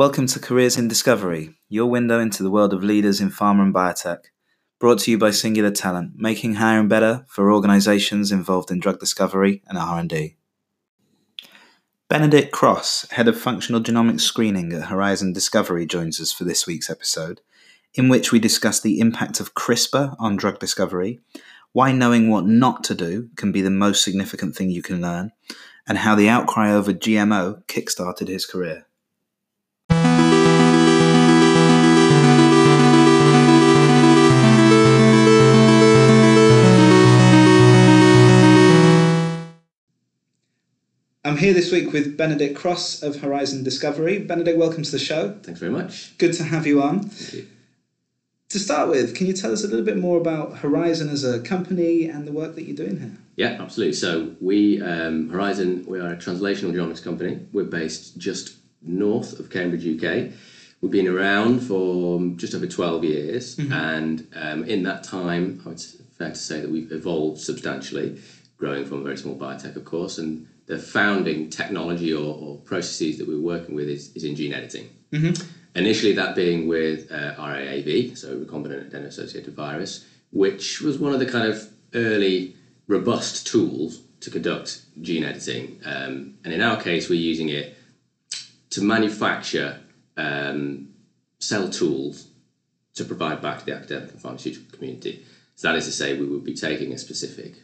Welcome to Careers in Discovery, your window into the world of leaders in pharma and biotech. Brought to you by Singular Talent, making hiring better for organizations involved in drug discovery and R&D. Benedict Cross, head of functional genomics screening at Horizon Discovery, joins us for this week's episode, in which we discuss the impact of CRISPR on drug discovery, why knowing what not to do can be the most significant thing you can learn, and how the outcry over GMO kickstarted his career. I'm here this week with Benedict Cross of Horizon Discovery. Benedict, welcome to the show. Thanks very much. Good to have you on. Thank you. To start with, can you tell us a little bit more about Horizon as a company and the work that you're doing here? Yeah, absolutely. So we, um, Horizon, we are a translational genomics company. We're based just north of Cambridge, UK. We've been around for just over 12 years, and um, in that time, I would s- fair to say that we've evolved substantially, growing from a very small biotech, of course, and the founding technology or, or processes that we're working with is, is in gene editing. Initially, that being with uh, RAAV, so recombinant adeno-associated virus, which was one of the kind of early robust tools to conduct gene editing. Um, and in our case, we're using it to manufacture um, cell tools to provide back to the academic and pharmaceutical community. So that is to say, we would be taking a specific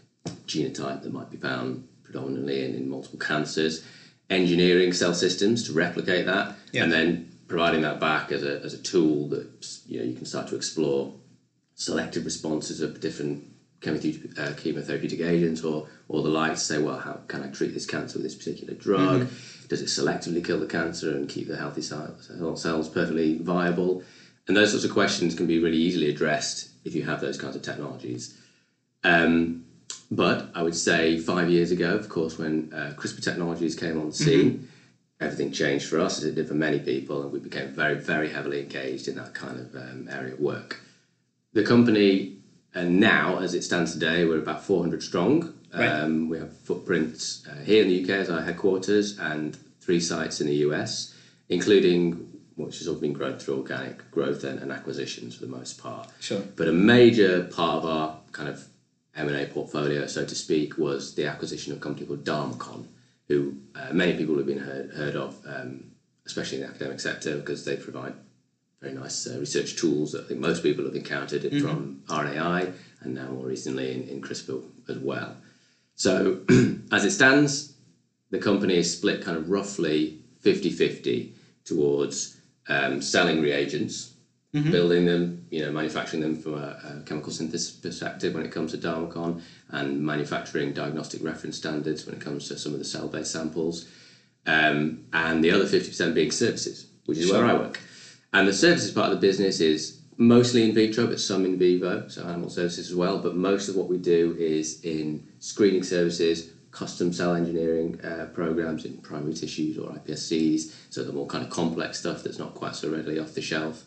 genotype that might be found predominantly in, in multiple cancers, engineering cell systems to replicate that, Yeah. and then providing that back as a, as a tool that you know you can start to explore selective responses of different chemothe- uh, chemotherapeutic agents or or the like to say, well, how can I treat this cancer with this particular drug? Does it selectively kill the cancer and keep the healthy cells, cells perfectly viable? And those sorts of questions can be really easily addressed if you have those kinds of technologies. Um, but I would say five years ago, of course, when uh, CRISPR technologies came on the scene, everything changed for us as it did for many people, and we became very, very heavily engaged in that kind of um, area of work. The company, and now as it stands today, we're about 400 strong. Right. Um, we have footprints uh, here in the UK as our headquarters and three sites in the US, including which has all been grown through organic growth and, and acquisitions for the most part. Sure. But a major part of our kind of M&A portfolio, so to speak, was the acquisition of a company called Dharmacon, who uh, many people have been heard, heard of, um, especially in the academic sector, because they provide very nice uh, research tools that I think most people have encountered it from RNAi and now more recently in, in CRISPR as well. So as it stands, the company is split kind of roughly 50-50 towards um, selling reagents, building them, you know, manufacturing them from a, a chemical synthesis perspective when it comes to Dharmacon, and manufacturing diagnostic reference standards when it comes to some of the cell-based samples, um, and the other 50% being services, which is where I work. And the services part of the business is mostly in vitro, but some in vivo, so animal services as well. But most of what we do is in screening services, custom cell engineering uh, programs in primary tissues or iPSCs, so the more kind of complex stuff that's not quite so readily off the shelf.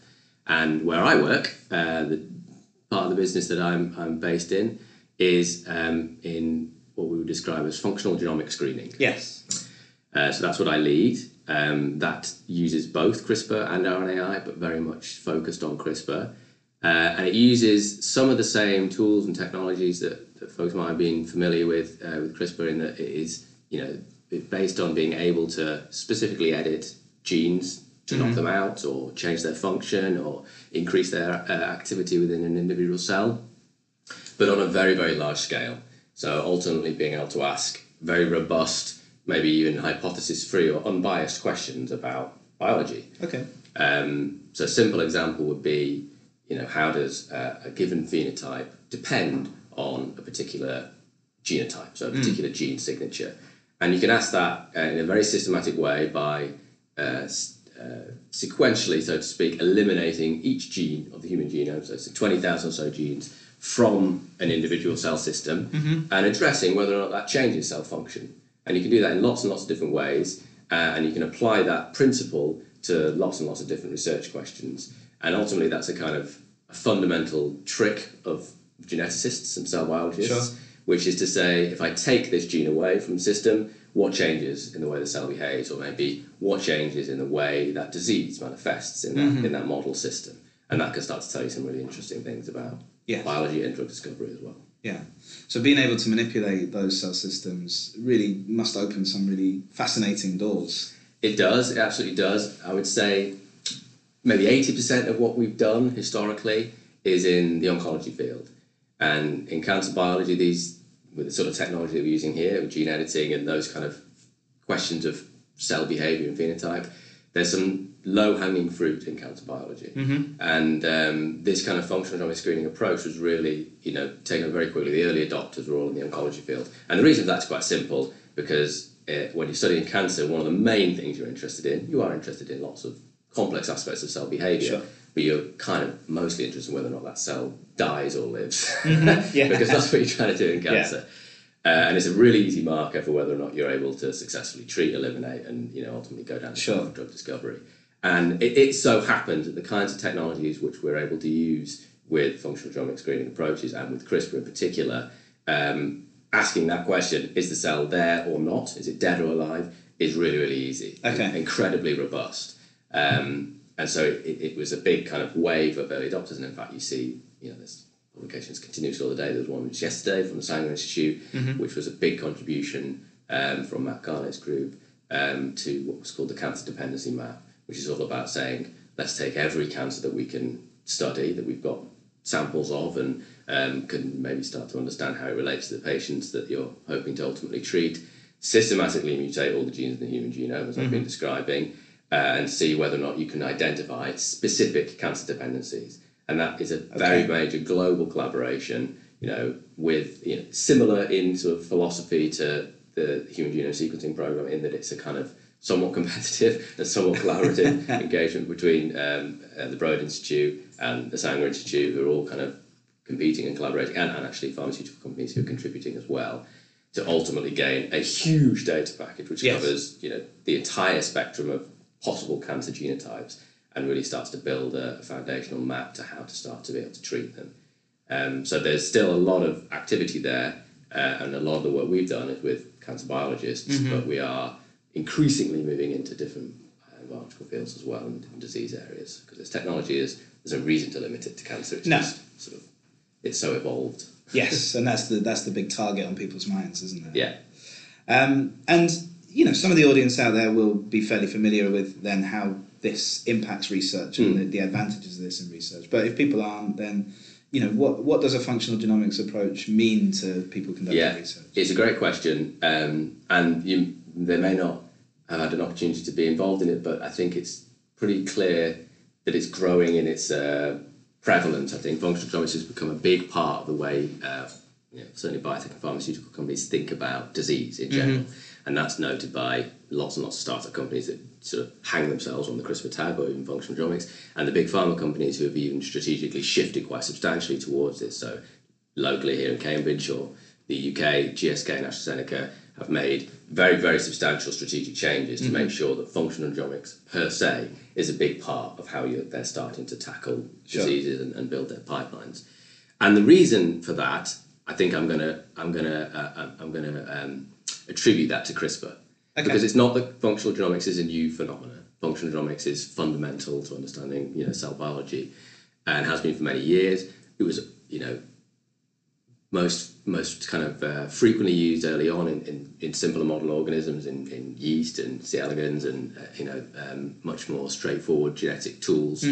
And where I work, uh, the part of the business that I'm, I'm based in is um, in what we would describe as functional genomic screening. Yes. Uh, so that's what I lead. Um, that uses both CRISPR and RNAi, but very much focused on CRISPR. Uh, and it uses some of the same tools and technologies that, that folks might have been familiar with uh, with CRISPR in that it is, you know, based on being able to specifically edit genes to knock them out or change their function or increase their uh, activity within an individual cell but on a very, very large scale. So ultimately being able to ask very robust, maybe even hypothesis free or unbiased questions about biology. Okay. Um, so a simple example would be, you know, how does uh, a given phenotype depend on a particular genotype, so a particular gene signature? And you can ask that uh, in a very systematic way by uh, uh, sequentially, so to speak, eliminating each gene of the human genome, so it's 20,000 or so genes, from an individual cell system and addressing whether or not that changes cell function. And you can do that in lots and lots of different ways, uh, and you can apply that principle to lots and lots of different research questions. And ultimately, that's a kind of a fundamental trick of geneticists and cell biologists, Sure. which is to say, if I take this gene away from the system, what changes in the way the cell behaves, or maybe what changes in the way that disease manifests in that, mm-hmm. in that model system. And that can start to tell you some really interesting things about Yes. biology and drug discovery as well. Yeah. So being able to manipulate those cell systems really must open some really fascinating doors. It does, it absolutely does. I would say maybe 80% of what we've done historically is in the oncology field. And in cancer biology, these, with the sort of technology that we're using here, with gene editing and those kind of questions of cell behavior and phenotype, there's some low hanging fruit in cancer biology. And um, this kind of functional genomic screening approach was really, you know, taken up very quickly. The early adopters were all in the oncology field. And the reason for that's quite simple because uh, when you're studying cancer, one of the main things you're interested in, you are interested in lots of complex aspects of cell behavior, Sure. But you're kind of mostly interested in whether or not that cell dies or lives. Yeah. because that's what you're trying to do in cancer. Uh, and it's a really easy marker for whether or not you're able to successfully treat, eliminate, and you know ultimately go down the Sure. path of drug discovery. And it, it so happens that the kinds of technologies which we're able to use with functional genomic screening approaches and with CRISPR in particular, um, asking that question, is the cell there or not? Is it dead or alive? Is really, really easy. Okay. Incredibly robust. Um, and so it, it was a big kind of wave of early adopters. And in fact, you see, you know, there's publications continuously all the day. There was one which yesterday from the Sanger Institute, which was a big contribution um, from Matt Garnett's group um, to what was called the cancer dependency map, which is all about saying, let's take every cancer that we can study, that we've got samples of, and um, can maybe start to understand how it relates to the patients that you're hoping to ultimately treat, systematically mutate all the genes in the human genome, as I've been describing, uh, and see whether or not you can identify specific cancer dependencies. And that is a very major global collaboration, you know, with you know, similar in sort of philosophy to the Human Genome Sequencing Program, in that it's a kind of somewhat competitive and somewhat collaborative engagement between um, uh, the Broad Institute and the Sanger Institute, who are all kind of competing and collaborating, and, and actually pharmaceutical companies who are contributing as well, to ultimately gain a huge data package which Yes. covers you know the entire spectrum of possible cancer genotypes and really starts to build a, a foundational map to how to start to be able to treat them. Um, so there's still a lot of activity there, uh, and a lot of the work we've done is with cancer biologists, but we are increasingly moving into different uh, biological fields as well and different disease areas because this technology is there's no reason to limit it to cancer. It's No. just sort of it's so evolved. Yes, and that's the that's the big target on people's minds, isn't it? Yeah. Um, and you know, some of the audience out there will be fairly familiar with then how this impacts research and the, the advantages of this in research. But if people aren't, then you know, what what does a functional genomics approach mean to people conducting Yeah, research? it's a great question, um, and you, they may not have had an opportunity to be involved in it, but I think it's pretty clear that it's growing in its uh, prevalence. I think functional genomics has become a big part of the way, uh, you know, certainly biotech and pharmaceutical companies think about disease in general, and that's noted by lots and lots of startup companies that sort of hang themselves on the CRISPR tag or even functional genomics, and the big pharma companies who have even strategically shifted quite substantially towards this. So locally here in Cambridge or the UK, GSK and AstraZeneca have made very, very substantial strategic changes to make sure that functional genomics per se is a big part of how you're, they're starting to tackle Sure. diseases and, and build their pipelines. And the reason for that, I think I'm gonna, I'm gonna, uh, I'm gonna um, attribute that to CRISPR because it's not that functional genomics is a new phenomenon. Functional genomics is fundamental to understanding, you know, cell biology, and has been for many years. It was, you know, most most kind of uh, frequently used early on in, in, in simpler model organisms in, in yeast and C. elegans and uh, you know um, much more straightforward genetic tools.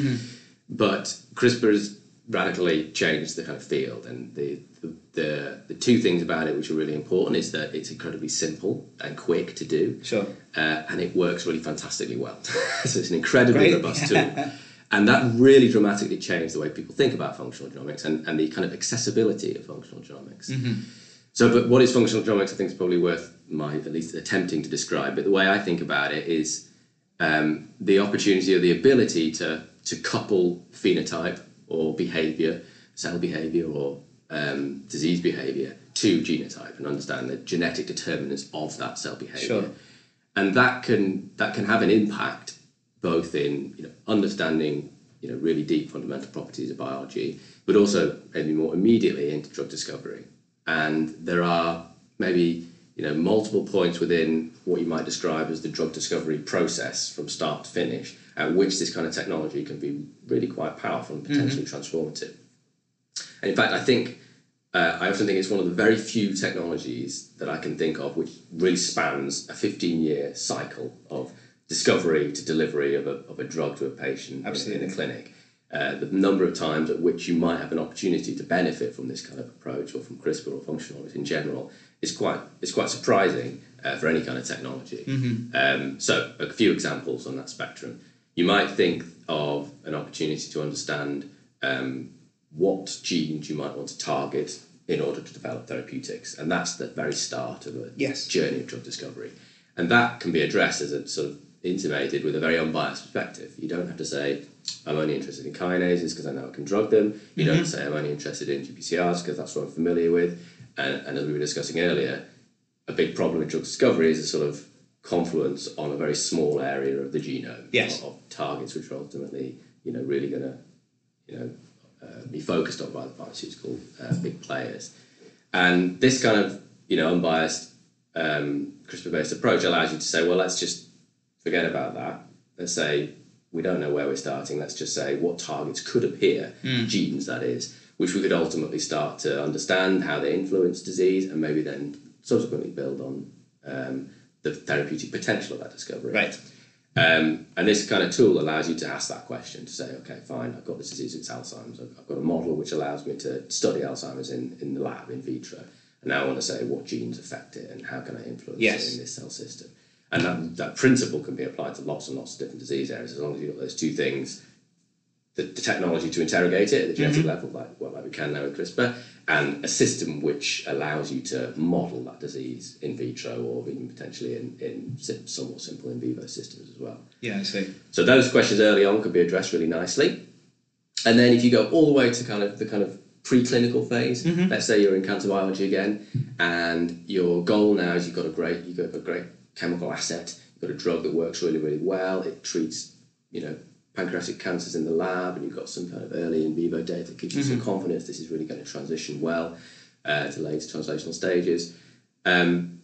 But CRISPR has radically changed the kind of field, and the, the the the two things about it which are really important is that it's incredibly simple and quick to do Sure. uh, and it works really fantastically well. so it's an incredibly Great. robust tool. And that really dramatically changed the way people think about functional genomics and, and the kind of accessibility of functional genomics. So, but what is functional genomics? I think is probably worth my at least attempting to describe. But the way I think about it is um, the opportunity or the ability to to couple phenotype or behavior, cell behavior or um, disease behavior to genotype and understand the genetic determinants of that cell behavior Sure. and that can that can have an impact both in you know understanding you know really deep fundamental properties of biology, but also maybe more immediately into drug discovery. And there are maybe you know multiple points within what you might describe as the drug discovery process from start to finish, at which this kind of technology can be really quite powerful and potentially transformative. And in fact, I think uh, I often think it's one of the very few technologies that I can think of which really spans a 15 year cycle of discovery to delivery of a, of a drug to a patient in, in a clinic. Uh, the number of times at which you might have an opportunity to benefit from this kind of approach or from CRISPR or functional in general is quite is quite surprising uh, for any kind of technology. Um, so a few examples on that spectrum. You might think of an opportunity to understand um, what genes you might want to target in order to develop therapeutics, and that's the very start of a Yes. journey of drug discovery. And that can be addressed as a sort of intimated with a very unbiased perspective. You don't have to say, I'm only interested in kinases because I know I can drug them. You don't say, I'm only interested in GPCRs because that's what I'm familiar with. And, and as we were discussing earlier, a big problem with drug discovery is a sort of confluence on a very small area of the genome Yes. of, of targets which are ultimately, you know, really going to, you know, uh, be focused on by the pharmaceutical uh, big players. And this kind of, you know, unbiased um, CRISPR-based approach allows you to say, well, let's just forget about that. Let's say we don't know where we're starting. Let's just say what targets could appear, genes that is, which we could ultimately start to understand how they influence disease, and maybe then subsequently build on um, the therapeutic potential of that discovery. Right. Um, and this kind of tool allows you to ask that question to say, okay, fine, I've got this disease, it's Alzheimer's. I've, I've got a model which allows me to study Alzheimer's in, in the lab, in vitro. And now I want to say what genes affect it and how can I influence Yes. it in this cell system. And that, that principle can be applied to lots and lots of different disease areas as long as you've got those two things the, the technology to interrogate it at the genetic mm-hmm. level, like well, like we can now with CRISPR, and a system which allows you to model that disease in vitro or even potentially in, in somewhat simple in vivo systems as well. Yeah, I see. So those questions early on could be addressed really nicely. And then if you go all the way to kind of the kind of preclinical phase, mm-hmm. let's say you're in cancer biology again, and your goal now is you've got a great you've got a great chemical asset, you've got a drug that works really, really well, it treats, you know, pancreatic cancers in the lab, and you've got some kind of early in vivo data that gives you some confidence this is really going to transition well uh, to later translational stages. Um,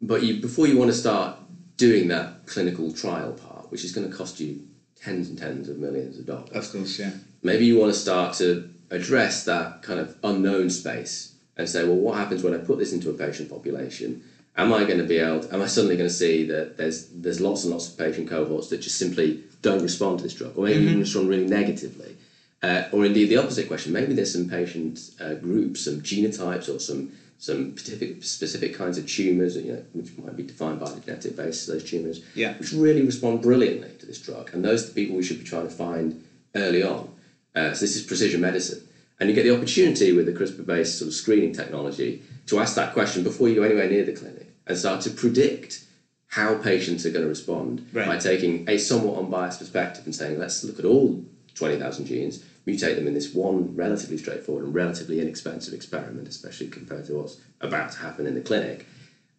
but you before you want to start doing that clinical trial part, which is going to cost you tens and tens of millions of dollars, Of course, yeah. maybe you want to start to address that kind of unknown space and say, well, what happens when I put this into a patient population? Am I going to be able? To, am I suddenly going to see that there's there's lots and lots of patient cohorts that just simply don't respond to this drug, or maybe even respond really negatively, uh, or indeed the opposite question? Maybe there's some patient uh, groups, some genotypes, or some some specific specific kinds of tumours, you know, which might be defined by the genetic basis of those tumours, Yeah. which really respond brilliantly to this drug, and those are the people we should be trying to find early on. Uh, so this is precision medicine, and you get the opportunity with the CRISPR-based sort of screening technology to ask that question before you go anywhere near the clinic and start to predict how patients are going to respond Right. by taking a somewhat unbiased perspective and saying, let's look at all 20,000 genes, mutate them in this one relatively straightforward and relatively inexpensive experiment, especially compared to what's about to happen in the clinic,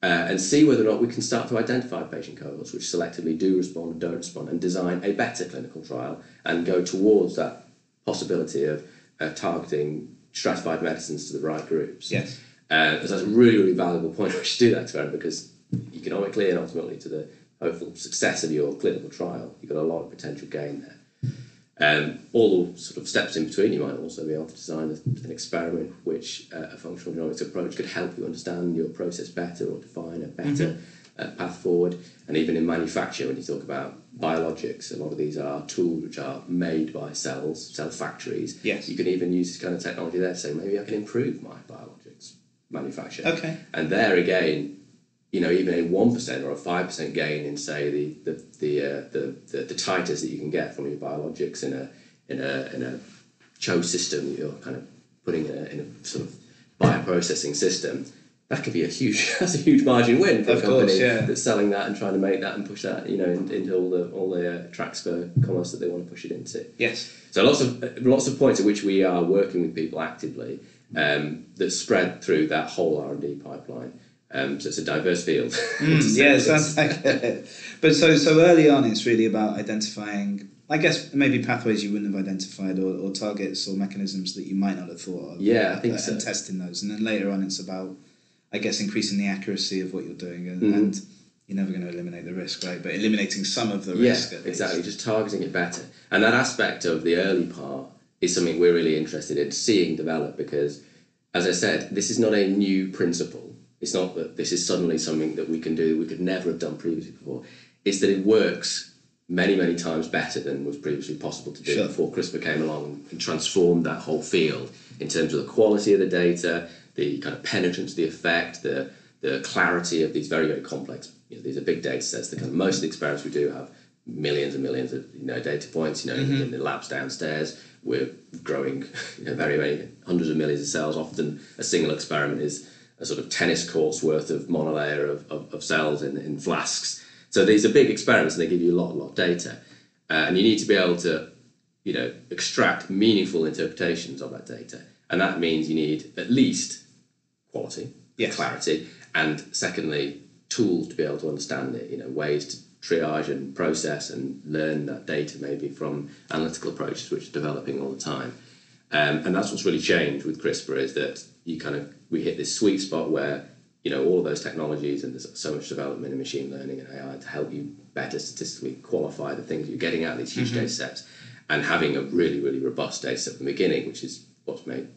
uh, and see whether or not we can start to identify patient cohorts which selectively do respond and don't respond and design a better clinical trial and go towards that possibility of uh, targeting stratified medicines to the right groups. Yes. Uh, so that's a really, really valuable point. We should do that experiment because economically and ultimately to the hopeful success of your clinical trial, you've got a lot of potential gain there. Um, all the sort of steps in between, you might also be able to design a, an experiment which uh, a functional genomics approach could help you understand your process better or define a better uh, path forward. And even in manufacture, when you talk about biologics, a lot of these are tools which are made by cells, cell factories. Yes. You can even use this kind of technology there to say, maybe I can improve my biologics manufacture. Okay. And there again, you know, even a one percent or a five percent gain in say the the the, uh, the the the titers that you can get from your biologics in a in a in a CHO system that you're kind of putting in a, in a sort of bioprocessing system, that could be a huge that's a huge margin win for Of a company course, yeah. that's selling that and trying to make that and push that you know into all the all the uh, tracks for commerce that they want to push it into. Yes. So lots of lots of points at which we are working with people actively um, that spread through that whole R and D pipeline. Um, so it's a diverse field. Mm, yeah, sounds like it. But so so early on, it's really about identifying. I guess maybe pathways you wouldn't have identified, or, or targets or mechanisms that you might not have thought of. Yeah, I think uh, so. And testing those, and then later on, it's about I guess increasing the accuracy of what you're doing, and, Mhm. and you're never going to eliminate the risk, right? But eliminating some of the Yeah, risk. at least. exactly. Just targeting it better, and that aspect of the early part is something we're really interested in seeing develop because, as I said, this is not a new principle. It's not that this is suddenly something that we can do that we could never have done previously before. It's that it works many, many times better than was previously possible to do Sure. before CRISPR came along and transformed that whole field in terms of the quality of the data, the kind of penetrance of the effect, the the clarity of these very, very complex. You know, these are big data sets. The kind of, most of the experiments we do have millions and millions of you know data points. You know, in, in the labs downstairs, we're growing you know very, many hundreds of millions of cells. Often, a single experiment is a sort of tennis courts worth of monolayer of, of, of cells in, in flasks. So these are big experiments, and they give you a lot, a lot of data, uh, and you need to be able to you know, extract meaningful interpretations of that data. And that means you need at least quality, Yes. clarity, and secondly, tools to be able to understand it, you know, ways to triage and process and learn that data maybe from analytical approaches which are developing all the time. Um, and that's what's really changed with CRISPR is that you kind of we hit this sweet spot where you know all of those technologies and there's so much development in machine learning and AI to help you better statistically qualify the things you're getting out of these huge data sets and having a really really robust data set from the beginning, which is what's made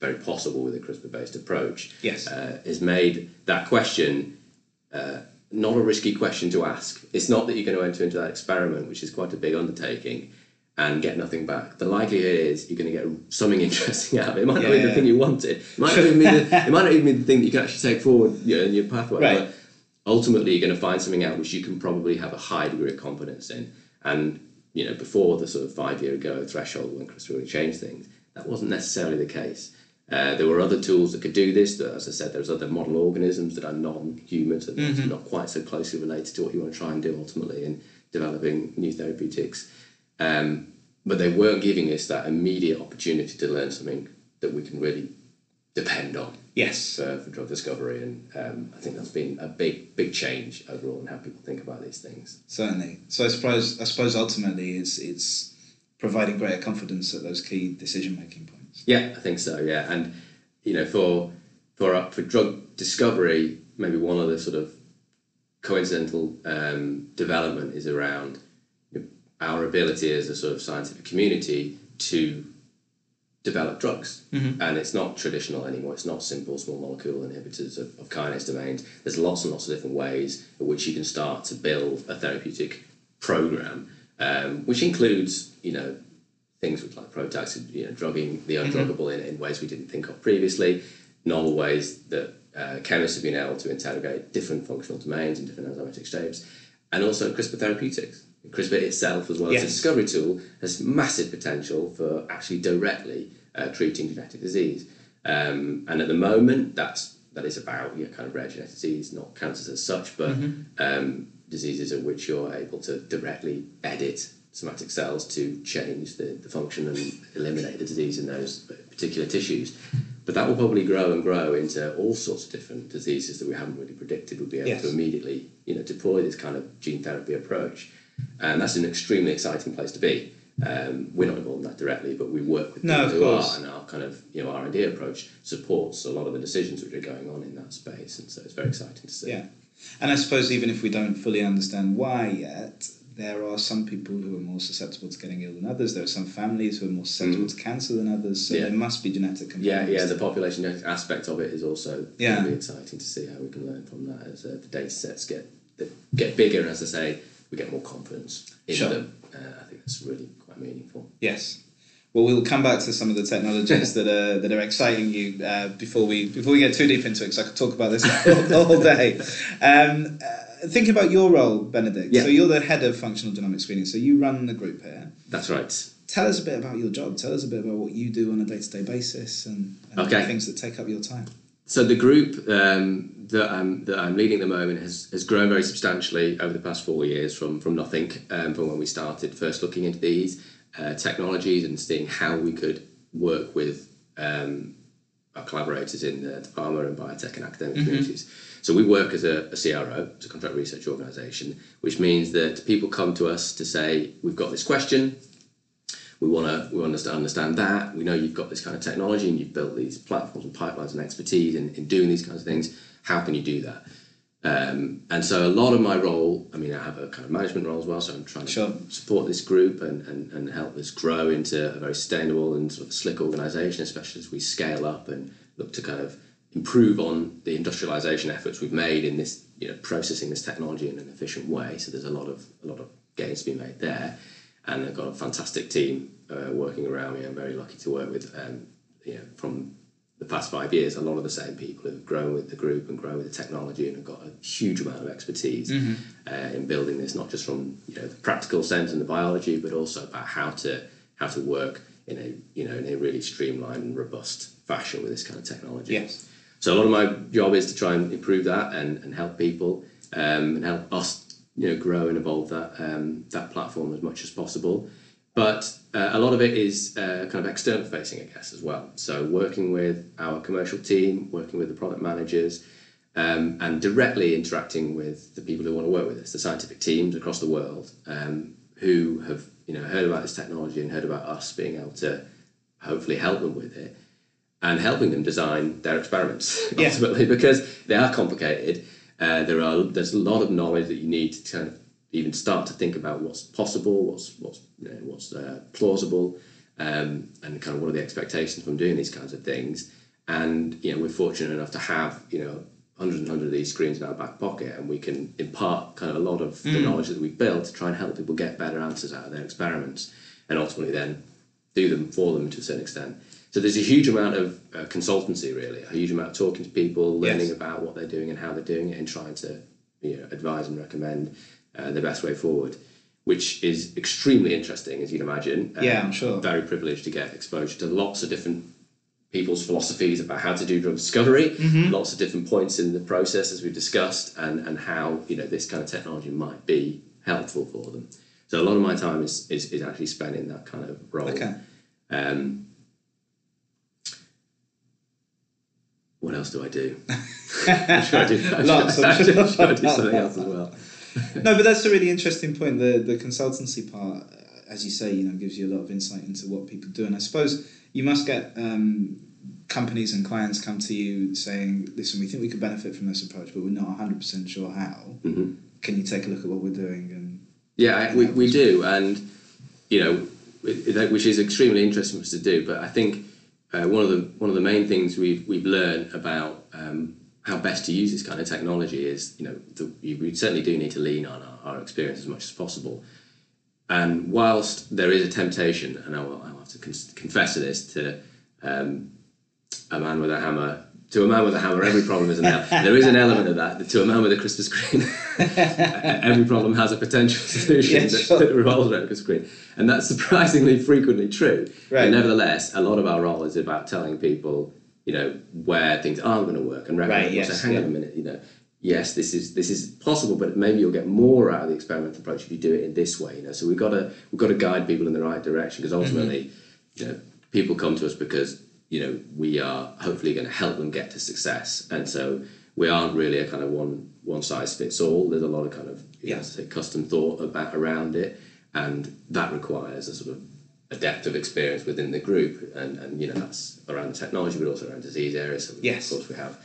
very possible with a CRISPR based approach. Yes. uh, has made that question uh, not a risky question to ask. It's not that you're going to enter into that experiment, which is quite a big undertaking, and get nothing back. The likelihood is you're going to get something interesting out of it. It might not be Yeah. the thing you wanted. It might, not even be the, it might not even be the thing that you can actually take forward you know, in your pathway. Right. But ultimately, you're going to find something out which you can probably have a high degree of confidence in. And you know, before the sort of five year ago threshold when Chris really changed things, that wasn't necessarily the case. Uh, there were other tools that could do this. That, as I said, there's other model organisms that are non-human, so they're not quite so closely related to what you want to try and do ultimately in developing new therapeutics. Um, but they weren't giving us that immediate opportunity to learn something that we can really depend on Yes. for, for drug discovery, and um, I think that's been a big, big change overall in how people think about these things. Certainly. So I suppose I suppose ultimately it's it's providing greater confidence at those key decision making points. Yeah, I think so. Yeah, and you know, for for uh, for drug discovery, maybe one of the sort of coincidental um, development is around our ability as a sort of scientific community to develop drugs, and it's not traditional anymore. It's not simple small molecule inhibitors of, of kinase domains. There's lots and lots of different ways in which you can start to build a therapeutic program, um, which includes you know things with like PROTACs, you know, drugging the undruggable in, in ways we didn't think of previously, novel ways that uh, chemists have been able to interrogate different functional domains and different enzymatic shapes, and also CRISPR therapeutics. CRISPR itself, as well as a discovery tool, has massive potential for actually directly uh, treating genetic disease. Um, and at the moment, that's that is about you know, kind of rare genetic disease, not cancers as such, but um, diseases in which you're able to directly edit somatic cells to change the, the function and eliminate the disease in those particular tissues. But that will probably grow and grow into all sorts of different diseases that we haven't really predicted would be able Yes. to immediately, you know, deploy this kind of gene therapy approach. And that's an extremely exciting place to be. Um, we're not involved in that directly, but we work with No, people who are, and our kind of you know R and D approach supports a lot of the decisions which are going on in that space, and so it's very exciting to see. Yeah. And I suppose even if we don't fully understand why yet, there are some people who are more susceptible to getting ill than others. There are some families who are more susceptible to cancer than others. So Mm. Yeah. there must be genetic components. yeah, yeah. the population aspect of it is also Yeah. really exciting to see how we can learn from that as uh, the data sets get get bigger. And as I say, we get more confidence in Sure. them. Uh, I think that's really quite meaningful. Yes. Well, we'll come back to some of the technologies that are that are exciting you uh, before we before we get too deep into it, because I could talk about this all, all day. Um, uh, think about your role, Benedict. Yeah. So you're the head of functional genomic screening. So you run the group here. That's right. Tell us a bit about your job. Tell us a bit about what you do on a day to day basis and, and Okay. the things that take up your time. So the group um, that I'm that I'm leading at the moment has, has grown very substantially over the past four years from from nothing um, from when we started first looking into these uh, technologies and seeing how we could work with um, our collaborators in the, the pharma and biotech and academic communities. So we work as a, a CRO, as a contract research organisation, which means that people come to us to say, we've got this question, we want to we want to understand that. We know you've got this kind of technology and you've built these platforms and pipelines and expertise in, in doing these kinds of things. how can you do that? Um, and so a lot of my role, I mean, I have a kind of management role as well, so I'm trying to Sure. support this group and, and, and help this grow into a very sustainable and sort of slick organisation, especially as we scale up and look to kind of improve on the industrialisation efforts we've made in this, you know, processing this technology in an efficient way. So there's a lot of a lot of gains to be made there, and I've got a fantastic team uh, working around me. I'm very lucky to work with, um, you know, from the past five years, a lot of the same people who've grown with the group and grown with the technology and have got a huge amount of expertise uh, in building this, not just from you know the practical sense and the biology, but also about how to how to work in a you know in a really streamlined and robust fashion with this kind of technology. Yes. So a lot of my job is to try and improve that and, and help people um, and help us you know grow and evolve that um, that platform as much as possible. But uh, a lot of it is uh, kind of external facing, I guess, as well. So working with our commercial team, working with the product managers, um, and directly interacting with the people who want to work with us, the scientific teams across the world um, who have you know heard about this technology and heard about us being able to hopefully help them with it and helping them design their experiments Yeah. ultimately because they are complicated. Uh, there are there's a lot of knowledge that you need to kind of even start to think about what's possible, what's what's you know, what's uh, plausible, um, and kind of what are the expectations from doing these kinds of things. And you know we're fortunate enough to have you know hundreds and hundreds of these screens in our back pocket, and we can impart kind of a lot of the knowledge that we've built to try and help people get better answers out of their experiments, and ultimately then do them for them to a certain extent. So there's a huge amount of uh, consultancy, really, a huge amount of talking to people, learning Yes. about what they're doing and how they're doing it, and trying to you know advise and recommend uh, the best way forward, which is extremely interesting, as you'd imagine. Yeah, I'm sure. Very privileged to get exposure to lots of different people's philosophies about how to do drug discovery, Mm-hmm. lots of different points in the process as we've discussed, and, and how you know this kind of technology might be helpful for them. So a lot of my time is, is, is actually spent in that kind of role. Okay. Um, what else do I do? should I do, Lots, I'm should, sure. should I do something else as well? no, but that's a really interesting point. The the consultancy part, as you say, you know, gives you a lot of insight into what people do, and I suppose you must get um, companies and clients come to you saying, "Listen, we think we could benefit from this approach, but we're not one hundred percent sure how. Mhm. Can you take a look at what we're doing?" And Yeah, I, we, we do, and you know, it- it- which is extremely interesting for us to do. But I think uh, one of the one of the main things we've we've learned about um, how best to use this kind of technology is, you know, the, we certainly do need to lean on our, our experience as much as possible. And whilst there is a temptation, and I'll, I'll have to con- confess to this, to um, a man with a hammer. To a man with a hammer, every problem is an element. there is an element of that. To a man with a CRISPR screen, every problem has a potential solution Yeah, that, sure. that revolves around a CRISPR screen, and that's surprisingly frequently true. Right. But nevertheless, a lot of our role is about telling people, you know, where things aren't going to work, and recommend. Right, yes, so hang on a minute, you know. Yes, this is this is possible, but maybe you'll get more out of the experimental approach if you do it in this way. You know, so we've got to we've got to guide people in the right direction because mm-hmm. ultimately, you know, people come to us because you know we are hopefully going to help them get to success, and so we aren't really a kind of one one size fits all. There's a lot of kind of know, Yeah. say custom thought about around it, and that requires a sort of a depth of experience within the group, and, and you know that's around the technology, but also around disease areas. So Yes. of course we have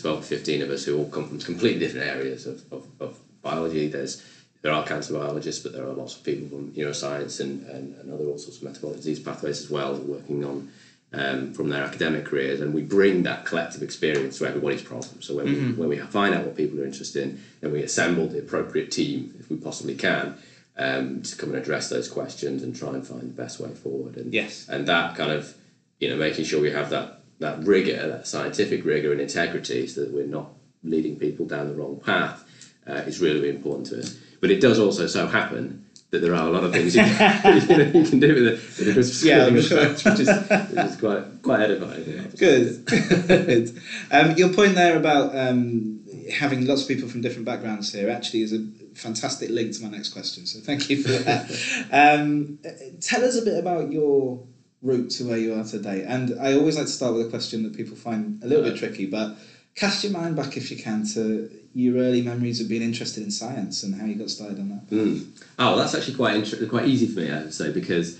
12 to 15 of us who all come from completely different areas of, of, of biology. There's there are cancer biologists, but there are lots of people from neuroscience and, and, and other all sorts of metabolic disease pathways as well, working on um, from their academic careers, and we bring that collective experience to everybody's problem. So when we when we find out what people are interested in, then we assemble the appropriate team, if we possibly can, um, to come and address those questions and try and find the best way forward. And Yes. and that kind of you know making sure we have that that rigor, that scientific rigor and integrity, so that we're not leading people down the wrong path, uh, is really, really important to us. But it does also so happen that there are a lot of things you can, you, know, you can do with it, with a CRISPR Yeah, I'm sure. approach, which is, which is quite quite edifying. Good. Good. Um, your point there about um, having lots of people from different backgrounds here actually is a fantastic link to my next question. So thank you for that. um, tell us a bit about your route to where you are today. And I always like to start with a question that people find a little bit tricky, but cast your mind back if you can to your early memories of being interested in science and how you got started on that. Mm. Oh, that's actually quite inter- quite easy for me, I would say, because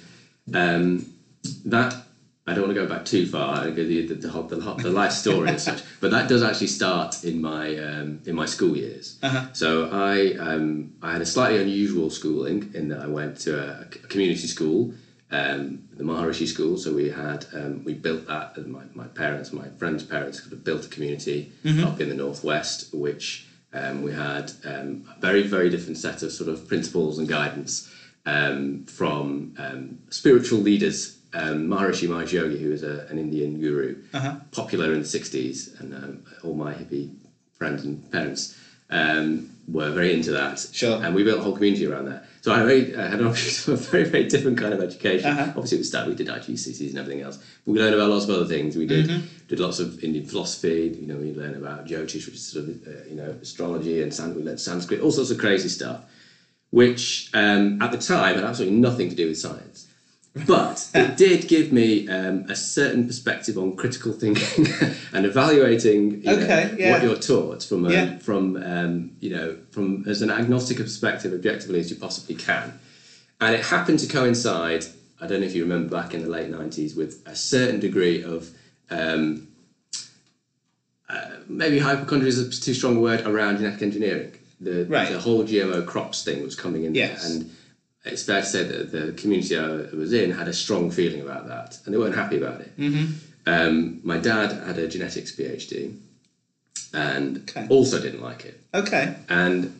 um, that I don't want to go back too far. The, the, the, whole- the, the life story as such, but that does actually start in my um, in my school years. Uh-huh. So I um, I had a slightly unusual schooling in that I went to a, a community school, um, the Maharishi School. So we had um, we built that. and My, my parents, my friends' parents, could have built a community up in the northwest, which um, we had um, a very very different set of sort of principles and guidance um, from um, spiritual leaders. Um, Maharishi Mahesh Yogi, who is a, an Indian guru, popular in the 60s, and um, all my hippie friends and parents um, were very into that. Sure. And we built a whole community around that. So I, very, I had an opportunity a very, very different kind of education. Uh-huh. Obviously, at the start, we did IGCSEs and everything else. But we learned about lots of other things. We did Mm-hmm. did lots of Indian philosophy. You know, we learned about Jyotish, which is sort of, uh, you know, astrology, and San- we learned Sanskrit, all sorts of crazy stuff which um, at the time had absolutely nothing to do with science. But it did give me um, a certain perspective on critical thinking and evaluating you know, yeah. what you're taught from a, Yeah. from um, you know from as an agnostic perspective, objectively as you possibly can. And it happened to coincide. I don't know if you remember back in the late '90s with a certain degree of um, uh, maybe hypochondria is a too strong a word around genetic engineering. The, Right. the whole GMO crops thing was coming in Yes. there, and it's fair to say that the community I was in had a strong feeling about that, and they weren't happy about it. Mm-hmm. Um, my dad had a genetics PhD, and Okay. also didn't like it. Okay. And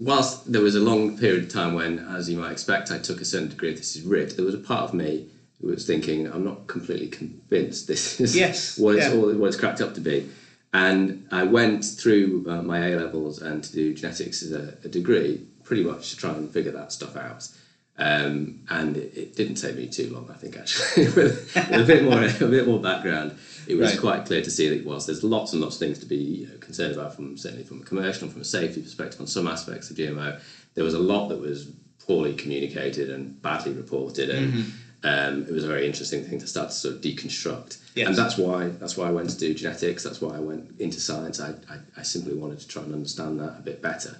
whilst there was a long period of time when, as you might expect, I took a certain degree of this is rigged, there was a part of me who was thinking, I'm not completely convinced this is Yes, what, it's, yeah. all, what it's cracked up to be. And I went through uh, my A levels and to do genetics as a, a degree, pretty much to try and figure that stuff out. Um, and it, it didn't take me too long, I think, actually. with, with a bit more, a bit more background, it was Right. quite clear to see that whilst there's lots and lots of things to be you know, concerned about, from certainly from a commercial and from a safety perspective on some aspects of GMO, there was a lot that was poorly communicated and badly reported, and um, it was a very interesting thing to start to sort of deconstruct. Yes. And that's why that's why I went to do genetics. That's why I went into science. I, I, I simply wanted to try and understand that a bit better.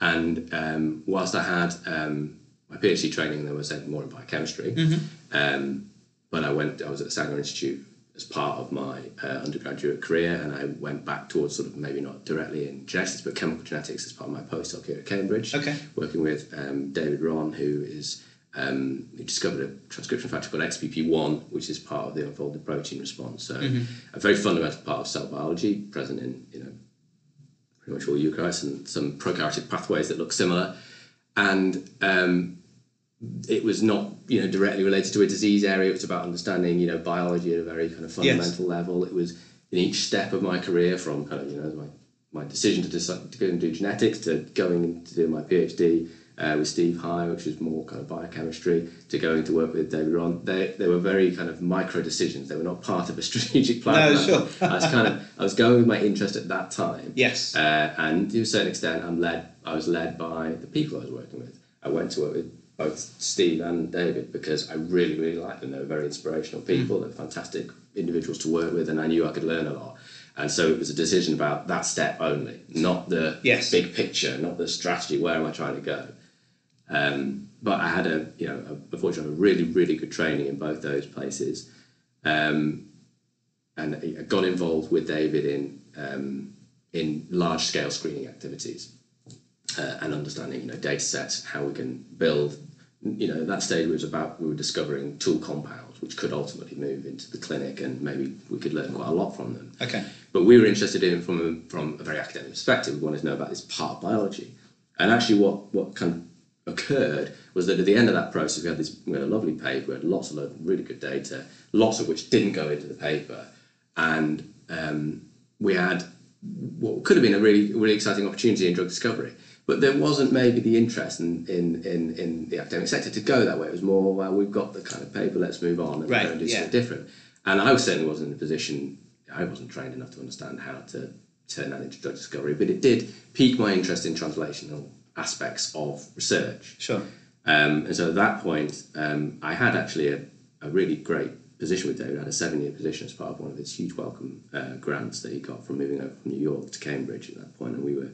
And um, whilst I had um, my PhD training, there was more in biochemistry. Um, but I went. I was at the Sanger Institute as part of my uh, undergraduate career, and I went back towards sort of maybe not directly in genetics, but chemical genetics as part of my postdoc here at Cambridge. Okay. Working with um, David Ron, who is um, who discovered a transcription factor called XBP1, which is part of the unfolded protein response. So a very fundamental part of cell biology, present in you know much all eukaryotes and some prokaryotic pathways that look similar. And um, it was not you know directly related to a disease area. It was about understanding you know biology at a very kind of fundamental level. It was in each step of my career, from kind of you know my, my decision to decide to go and do genetics to going to do my PhD uh, with Steve High, which was more kind of biochemistry, to going to work with David Ron. They they were very kind of micro decisions. They were not part of a strategic plan. No, sure. I was kind of I was going with my interest at that time. Yes. Uh, and to a certain extent, I'm led. I was led by the people I was working with. I went to work with both Steve and David because I really, really liked them. They were very inspirational people. Mm. They're fantastic individuals to work with, and I knew I could learn a lot. And so it was a decision about that step only, not the Yes. big picture, not the strategy. Where am I trying to go? Um, but I had a, you know, a, unfortunately, a really, really good training in both those places. Um, and I got involved with David in um, in large scale screening activities uh, and understanding you know data sets, how we can build. You know, at that stage was about we were discovering tool compounds which could ultimately move into the clinic, and maybe we could learn quite a lot from them. Okay. But we were interested in from a, from a very academic perspective. We wanted to know about this part of biology, and actually, what what kind of occurred was that at the end of that process, we had this we had a lovely paper, we had lots of really good data, lots of which didn't go into the paper, and um, we had what could have been a really really exciting opportunity in drug discovery. But there wasn't maybe the interest in, in, in, in the academic sector to go that way. It was more, well, we've got the kind of paper, let's move on and Right, go and do yeah. something different. And I certainly wasn't in a position, I wasn't trained enough to understand how to turn that into drug discovery, but it did pique my interest in translational aspects of research. Sure. Um, and so at that point, um, I had actually a, a really great position with David. I had a seven year position as part of one of his huge Wellcome uh, grants that he got from moving over from New York to Cambridge at that point, and we were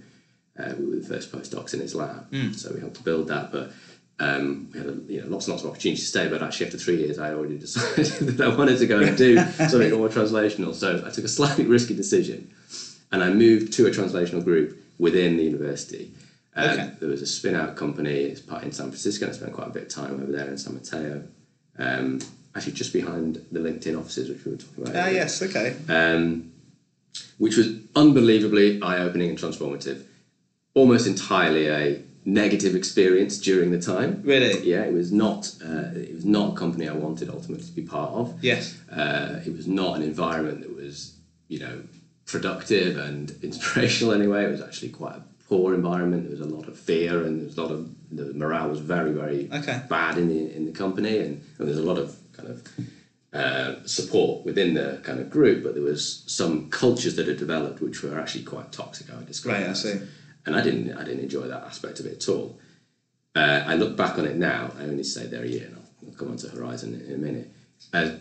uh, we were the first postdocs in his lab, so we helped to build that. But Um, we had a, you know, lots and lots of opportunities to stay, but actually after three years, I already decided that I wanted to go and do something more translational. So I took a slightly risky decision, and I moved to a translational group within the university. Um, Okay. There was a spin-out company. It's part in San Francisco. and I spent quite a bit of time over there in San Mateo. Um, actually, just behind the LinkedIn offices, which we were talking about. Ah, earlier yes, okay. um, which was unbelievably eye-opening and transformative. Almost entirely a negative experience during the time. Really? Yeah, it was not. Uh, it was not a company I wanted ultimately to be part of. Yes. Uh, it was not an environment that was, you know, productive and inspirational anyway. It was actually quite a poor environment. There was a lot of fear and there was a lot of the morale was very very Okay. bad in the in the company and, and there's a lot of kind of uh, support within the kind of group, but there was some cultures that had developed which were actually quite toxic. I would describe. Right, I see. And I didn't I didn't enjoy that aspect of it at all. Uh, I look back on it now. I only stayed there a year, and I'll, come on to Horizon in, a minute. As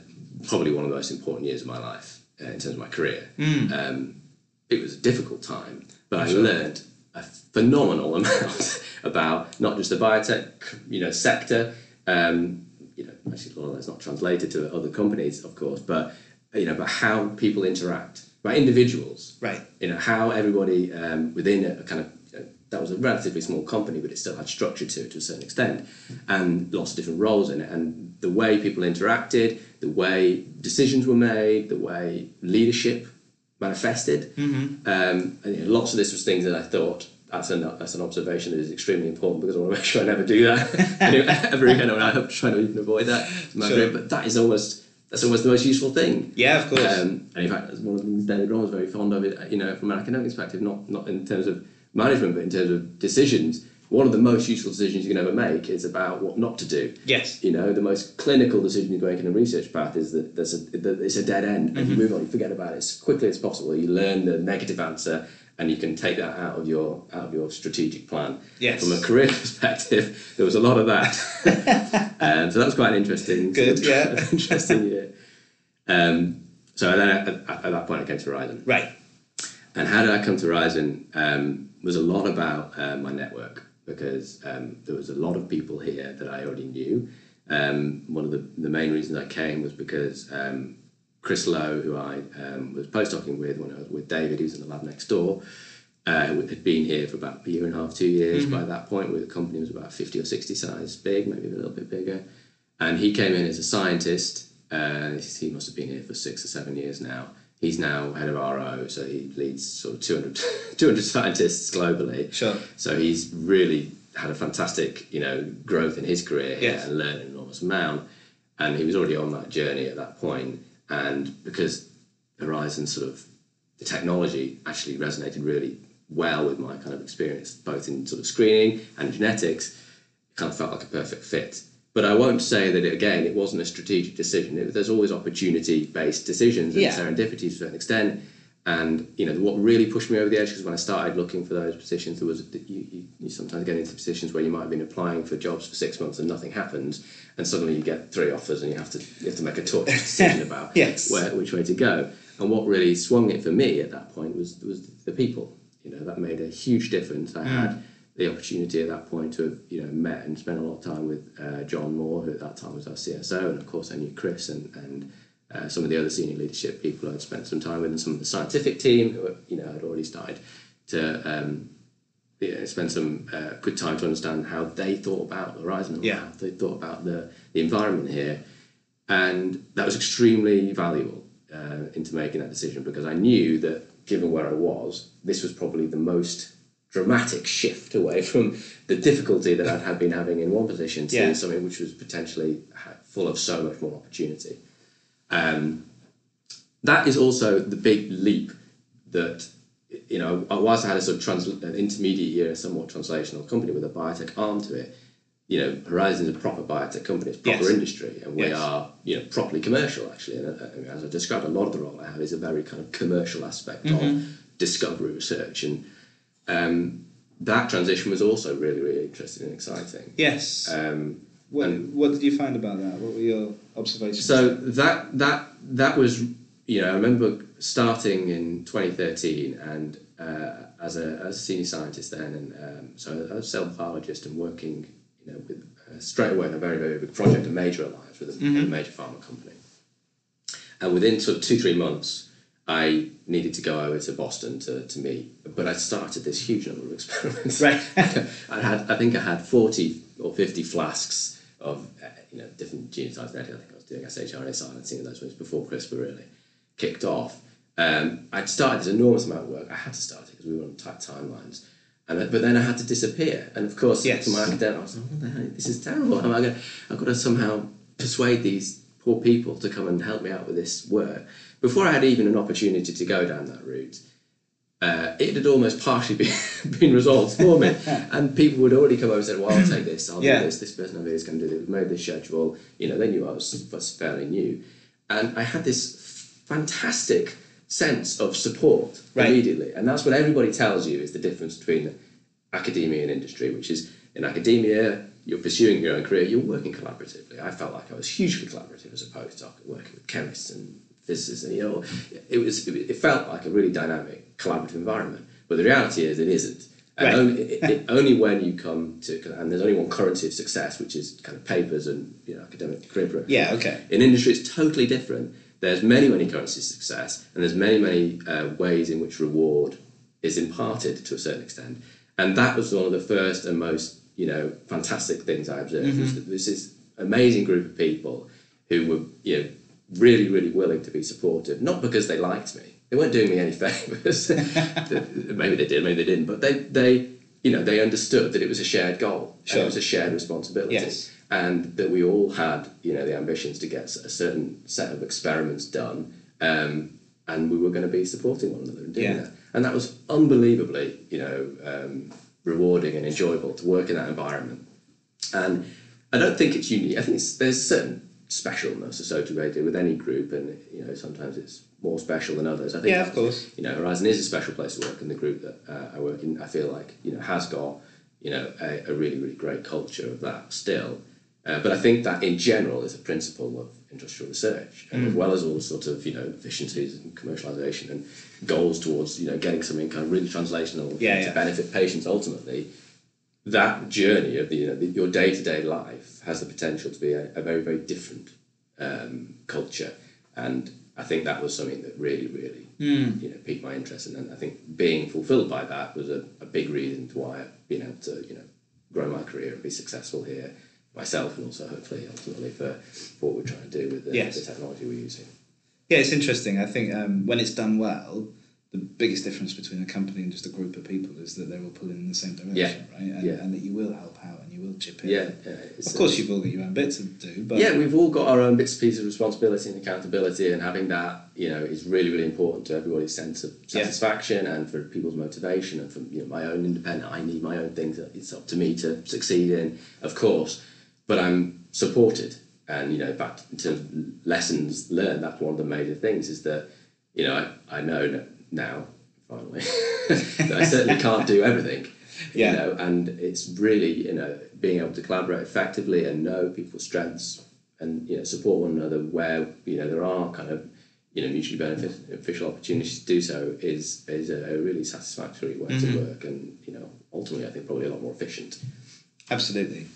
probably one of the most important years of my life uh, in terms of my career. Um, it was a difficult time, but I learned a phenomenal amount about not just the biotech, you know, sector. Um, you know, actually, a lot of that's not translated to other companies, of course, but you know, about how people interact, about individuals, Right. you know how everybody um, within a, kind of you know, that was a relatively small company, but it still had structure to it to a certain extent, and lots of different roles in it, and the way people interacted, the way decisions were made, the way leadership manifested, um, and, you know, lots of this was things that I thought. That's an, that's an observation that is extremely important because I want to make sure I never do that ever again. and I hope to try to even avoid that. Sure. career, But that is almost that's almost the most useful thing. Yeah, of course. Um, and in fact, that's one of the things David Ron was very fond of it, you know, from an academic perspective, not, not in terms of management, but in terms of decisions. One of the most useful decisions you can ever make is about what not to do. yes. You know, the most clinical decision you can make in a research path is that there's a, that it's a dead end and you move on, you forget about it as quickly as possible. You learn the negative answer and you can take that out of your out of your strategic plan. Yes. From a career perspective, there was a lot of that. and so that was quite an interesting, Good, yeah. interesting year. Um, so then at, at, at that point, I came to Horizon. Right. And how did I come to Horizon? Um, was a lot about uh, my network because um, there was a lot of people here that I already knew. Um, one of the, the main reasons I came was because um, Chris Lowe, who I um, was postdocing with when I was with David, who's in the lab next door, uh, had been here for about a year and a half, two years by that point, where the company was about 50 or 60 size big, maybe a little bit bigger. And he came in as a scientist. Uh, he must have been here for six or seven years now. He's now head of RO, so he leads sort of 200, 200 scientists globally. Sure. So he's really had a fantastic, you know, growth in his career here Yes. and learned an enormous amount. And he was already on that journey at that point. And because Horizon sort of the technology actually resonated really well with my kind of experience, both in sort of screening and genetics, it kind of felt like a perfect fit. But I won't say that it, again, it wasn't a strategic decision. It, there's always opportunity-based decisions and Yeah. serendipity to a certain extent. And you know what really pushed me over the edge was when I started looking for those positions. There was you, you, you sometimes get into positions where you might have been applying for jobs for six months and nothing happens, and suddenly you get three offers and you have to you have to make a tough decision about Yes. where which way to go. And what really swung it for me at that point was was the people. You know that made a huge difference. I had the opportunity at that point to have you know met and spent a lot of time with uh, John Moore, who at that time was our CSO, and of course I knew Chris and and uh, some of the other senior leadership people I'd spent some time with, and some of the scientific team who you know had already started to um, yeah, spend some uh, good time to understand how they thought about the Horizon, Yeah. how they thought about the the environment here, and that was extremely valuable uh, into making that decision because I knew that given where I was, this was probably the most dramatic shift away from the difficulty that I'd had been having in one position to Yeah. something which was potentially full of so much more opportunity. Um, that is also the big leap that you know. Whilst I had a sort of trans- an intermediate year, a somewhat translational company with a biotech arm to it, you know, Horizon is a proper biotech company. It's proper Yes. industry, and we Yes. are you know properly commercial actually. And uh, I mean, as I described, a lot of the role I have is a very kind of commercial aspect of discovery research, and um, that transition was also really really interesting and exciting. Yes. Um, what, what did you find about that? What were your observations? so that that that was you know I remember starting in 2013 and uh, as a as a senior scientist then and um, so I was a cell biologist and working you know with uh, straight away in a very, very big project, a major alliance with a, Mm-hmm. a major pharma company. And within sort of two, three months, I needed to go over to Boston to, to meet, but I started this huge number of experiments. Right. I had, I think I had 40 or 50 flasks of, uh, you know, different genotypes. I think I was doing shRNA silencing and those ones before CRISPR really kicked off. Um, I'd started this enormous amount of work. I had to start it because we were on tight timelines. And, but then I had to disappear. And of course, Yes. to my academic, I was like, what the hell? This is terrible. Am I gonna, I've got to somehow persuade these poor people to come and help me out with this work. Before I had even an opportunity to go down that route, uh, it had almost partially been, been resolved for me. and people would already come over and said, well, I'll take this, I'll Yeah. do this, this person over here is going to do this, made this schedule. You know, they knew I was, was fairly new. And I had this fantastic sense of support Right. immediately. And that's what everybody tells you is the difference between academia and industry, which is in academia, you're pursuing your own career, you're working collaboratively. I felt like I was hugely collaborative as a postdoc, working with chemists and physicists, and you know, it was it felt like a really dynamic, collaborative environment. But the reality is, it isn't. And Right. only, it, it- only when you come to, and there's only one currency of success, which is kind of papers and you know academic career. Yeah, okay. In industry, it's totally different. There's many, many currencies of success, and there's many, many uh, ways in which reward is imparted to a certain extent. And that was one of the first and most, you know, fantastic things I observed. Was that this is amazing group of people who were, you know, really, really willing to be supportive. Not because they liked me; they weren't doing me any favors. maybe they did, maybe they didn't. But they, they, you know, they understood that it was a shared goal. And Sure. it was a shared responsibility Yes. And that we all had you know the ambitions to get a certain set of experiments done um, and we were going to be supporting one another in doing Yeah. that. And that was unbelievably you know um, rewarding and enjoyable to work in that environment. And I don't think it's unique. I think it's, there's a certain specialness associated with any group and you know sometimes it's more special than others. I think Yeah, of course. you know Horizon is a special place to work and the group that uh, I work in I feel like you know has got you know a, a really really great culture of that still uh, but I think that in general is a principle of industrial research, and as Mm. well as all the sort of you know efficiencies and commercialization and goals towards you know getting something kind of really translational Yeah, to benefit patients ultimately. That journey of the, you know the, your day to day life has the potential to be a, a very very different um, culture, and I think that was something that really really Hmm. you know piqued my interest, and I think being fulfilled by that was a, a big reason to why I've been able to you know grow my career and be successful here myself and also hopefully ultimately for, for what we're trying to do with the, Yes. the technology we're using. Yeah, it's interesting. I think um, when it's done well, the biggest difference between a company and just a group of people is that they're all pulling in the same direction, Yeah. right? And, Yeah. and that you will help out and you will chip in. Yeah, yeah Of course, you've all got your own bit to do, but yeah, we've all got our own bits and pieces of responsibility and accountability, and having that, you know, is really, really important to everybody's sense of Yeah. satisfaction and for people's motivation and for you know my own independent. I need my own things that it's up to me to succeed in, of course, but I'm supported. And you know, in fact, in terms of lessons learned, that's one of the major things is that you know I, I know now finally that I certainly can't do everything. Yeah. You know, and it's really you know being able to collaborate effectively and know people's strengths and you know support one another where you know there are kind of you know mutually beneficial opportunities to do so is is a really satisfactory way to mm-hmm. work and you know ultimately I think probably a lot more efficient. Absolutely.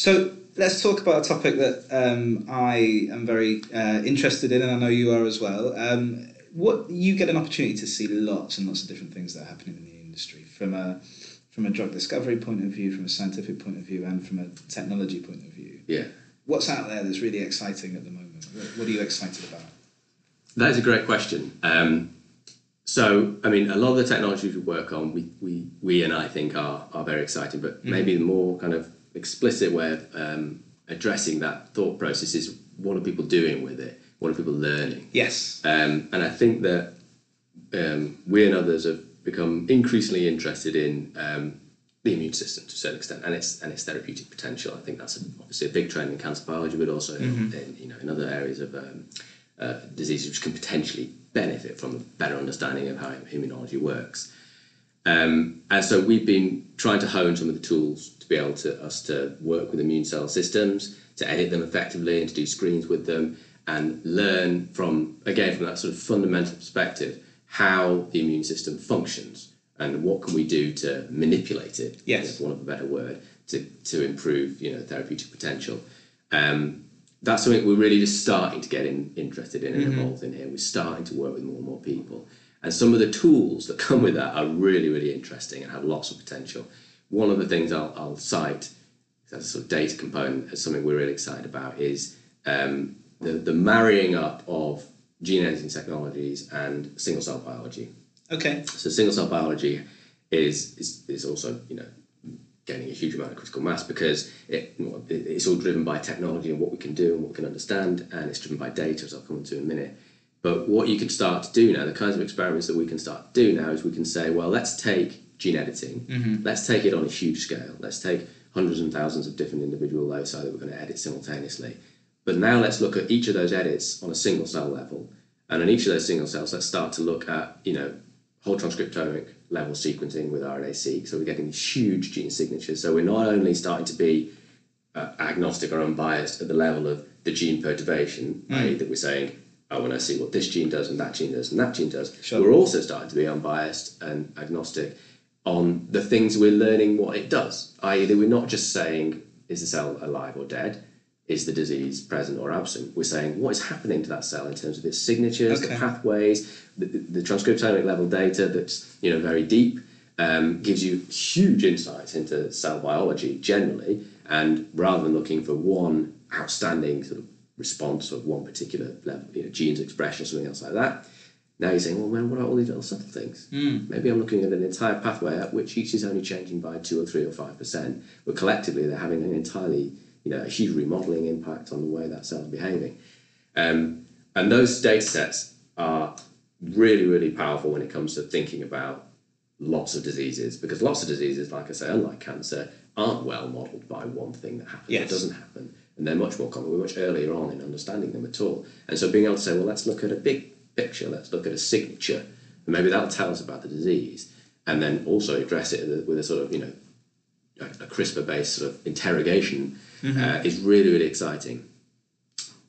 So let's talk about a topic that um, I am very uh, interested in, and I know you are as well. Um, what you get an opportunity to see lots and lots of different things that are happening in the industry from a from a drug discovery point of view, from a scientific point of view, and from a technology point of view. Yeah. What's out there that's really exciting at the moment? What, are you excited about? That is a great question. Um, so, I mean, a lot of the technologies we work on, we, we, we and I think are, are very exciting, but maybe the more kind of explicit way of um, addressing that thought process is what are people doing with it? What are people learning? Yes. Um, and I think that um, we and others have become increasingly interested in um, the immune system to a certain extent and its and its therapeutic potential. I think that's a, obviously a big trend in cancer biology, but also in, in, you know in other areas of um, uh, diseases which can potentially benefit from a better understanding of how immunology works. Um, and so we've been trying to hone some of the tools to be able to us to work with immune cell systems, to edit them effectively, and to do screens with them, and learn from again from that sort of fundamental perspective how the immune system functions and what can we do to manipulate it, Yes. for want of a better word, to, to improve you know therapeutic potential. Um, that's something we're really just starting to get in, interested in and involved in here. We're starting to work with more and more people. And some of the tools that come with that are really, really interesting and have lots of potential. One of the things I'll, I'll cite as a sort of data component as something we're really excited about is um, the, the marrying up of gene editing technologies and single cell biology. Okay. So single cell biology is, is, is also, you know, gaining a huge amount of critical mass because it, it's all driven by technology and what we can do and what we can understand, and it's driven by data, as I'll come into in a minute. But what you can start to do now, the kinds of experiments that we can start to do now, is we can say, well, let's take gene editing, Mm-hmm. let's take it on a huge scale, let's take hundreds and thousands of different individual loci that we're going to edit simultaneously. But now let's look at each of those edits on a single cell level, and on each of those single cells, let's start to look at, you know, whole transcriptomic level sequencing with RNA-seq. So we're getting these huge gene signatures. So we're not only starting to be uh, agnostic or unbiased at the level of the gene perturbation, i.e., that we're saying, oh, when I see what this gene does and that gene does and that gene does, Sure. we're also starting to be unbiased and agnostic on the things we're learning what it does, i.e., that we're not just saying, is the cell alive or dead? Is the disease present or absent? We're saying what is happening to that cell in terms of its signatures, Okay. the pathways, the, the, transcriptomic level data that's you know very deep, um, gives you huge insights into cell biology generally. And rather than looking for one outstanding sort of response of one particular level, you know, genes expression or something else like that, now you're saying, well, man, what are all these little subtle things? Maybe I'm looking at an entire pathway at which each is only changing by two or three or five percent, but collectively they're having an entirely, you know, a huge remodeling impact on the way that cell's behaving. Um, and those data sets are really, really powerful when it comes to thinking about lots of diseases, because lots of diseases, like I say, unlike cancer, aren't well modelled by one thing that happens Yes. or doesn't happen. And they're much more common. We're much earlier on in understanding them at all. And so being able to say, well, let's look at a big picture, let's look at a signature, and maybe that'll tell us about the disease, and then also address it with a sort of, you know, a, a CRISPR based sort of interrogation uh, is really, really exciting.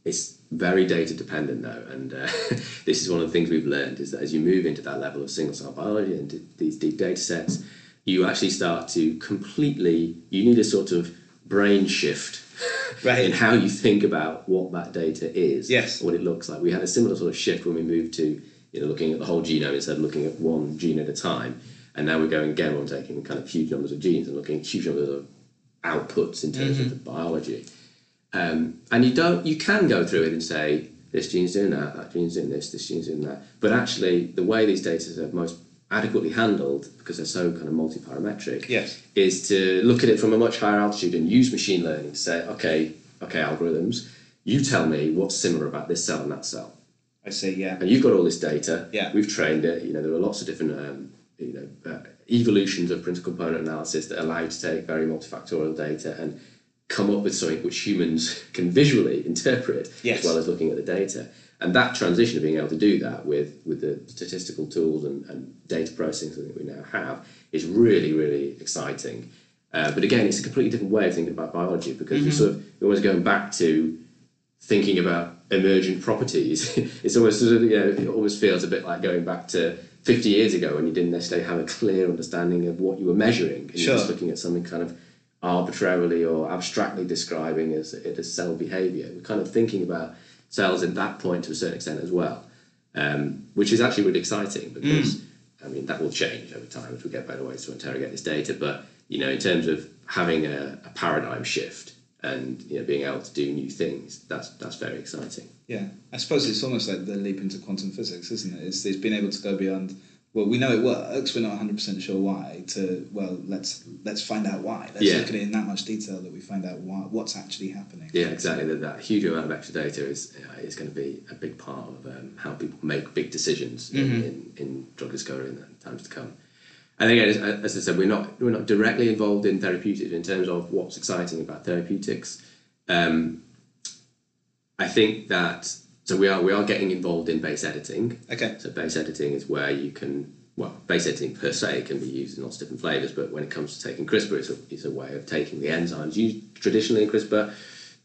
It's very data dependent though, and uh, this is one of the things we've learned is that as you move into that level of single cell biology and these deep data sets, you actually start to completely. You need a sort of brain shift Right. in how you think about what that data is, Yes. what it looks like. We had a similar sort of shift when we moved to you know looking at the whole genome instead of looking at one gene at a time, and now we're going again on taking kind of huge numbers of genes and looking at huge numbers of outputs in terms of the biology. Um, and you don't, you can go through it and say this gene's doing that, that gene's doing this, this gene's doing that. But actually, the way these data are most adequately handled, because they're so kind of multi-parametric, Yes. is to look at it from a much higher altitude and use machine learning to say, okay, okay, algorithms, you tell me what's similar about this cell and that cell I see. Yeah. and you've got all this data. Yeah. We've trained it. You know, there are lots of different, um, you know, uh, evolutions of principal component analysis that allow you to take very multifactorial data and come up with something which humans can visually interpret Yes. as well as looking at the data. And that transition of being able to do that with, with the statistical tools and, and data processing that we now have is really, really exciting. Uh, but again, it's a completely different way of thinking about biology because you're sort of you're always going back to thinking about emergent properties. it's almost sort of, you know, it almost feels a bit like going back to 50 years ago when you didn't necessarily have a clear understanding of what you were measuring. And Sure. You're just looking at something kind of arbitrarily or abstractly describing as it as cell behavior. We're kind of thinking about cells in that point to a certain extent as well, um, which is actually really exciting because. I mean, that will change over time as we get better ways to interrogate this data. But you know, in terms of having a, a paradigm shift and you know being able to do new things, that's that's very exciting. Yeah, I suppose it's almost like the leap into quantum physics, isn't it? It's, it's being able to go beyond. Well, we know it works. We're not one hundred percent sure why. To well, let's let's find out why. Let's Yeah. look at it in that much detail that we find out why what's actually happening. Yeah, exactly. That, that huge amount of extra data is uh, is going to be a big part of um, how people make big decisions in, in, in drug discovery in the times to come. And again, as, as I said, we're not we're not directly involved in therapeutics in terms of what's exciting about therapeutics. Um, I think that so we are we are getting involved in base editing. Okay. So base editing is where you can, well, base editing per se can be used in lots of different flavors, but when it comes to taking CRISPR, it's a, it's a way of taking the enzymes used traditionally in CRISPR,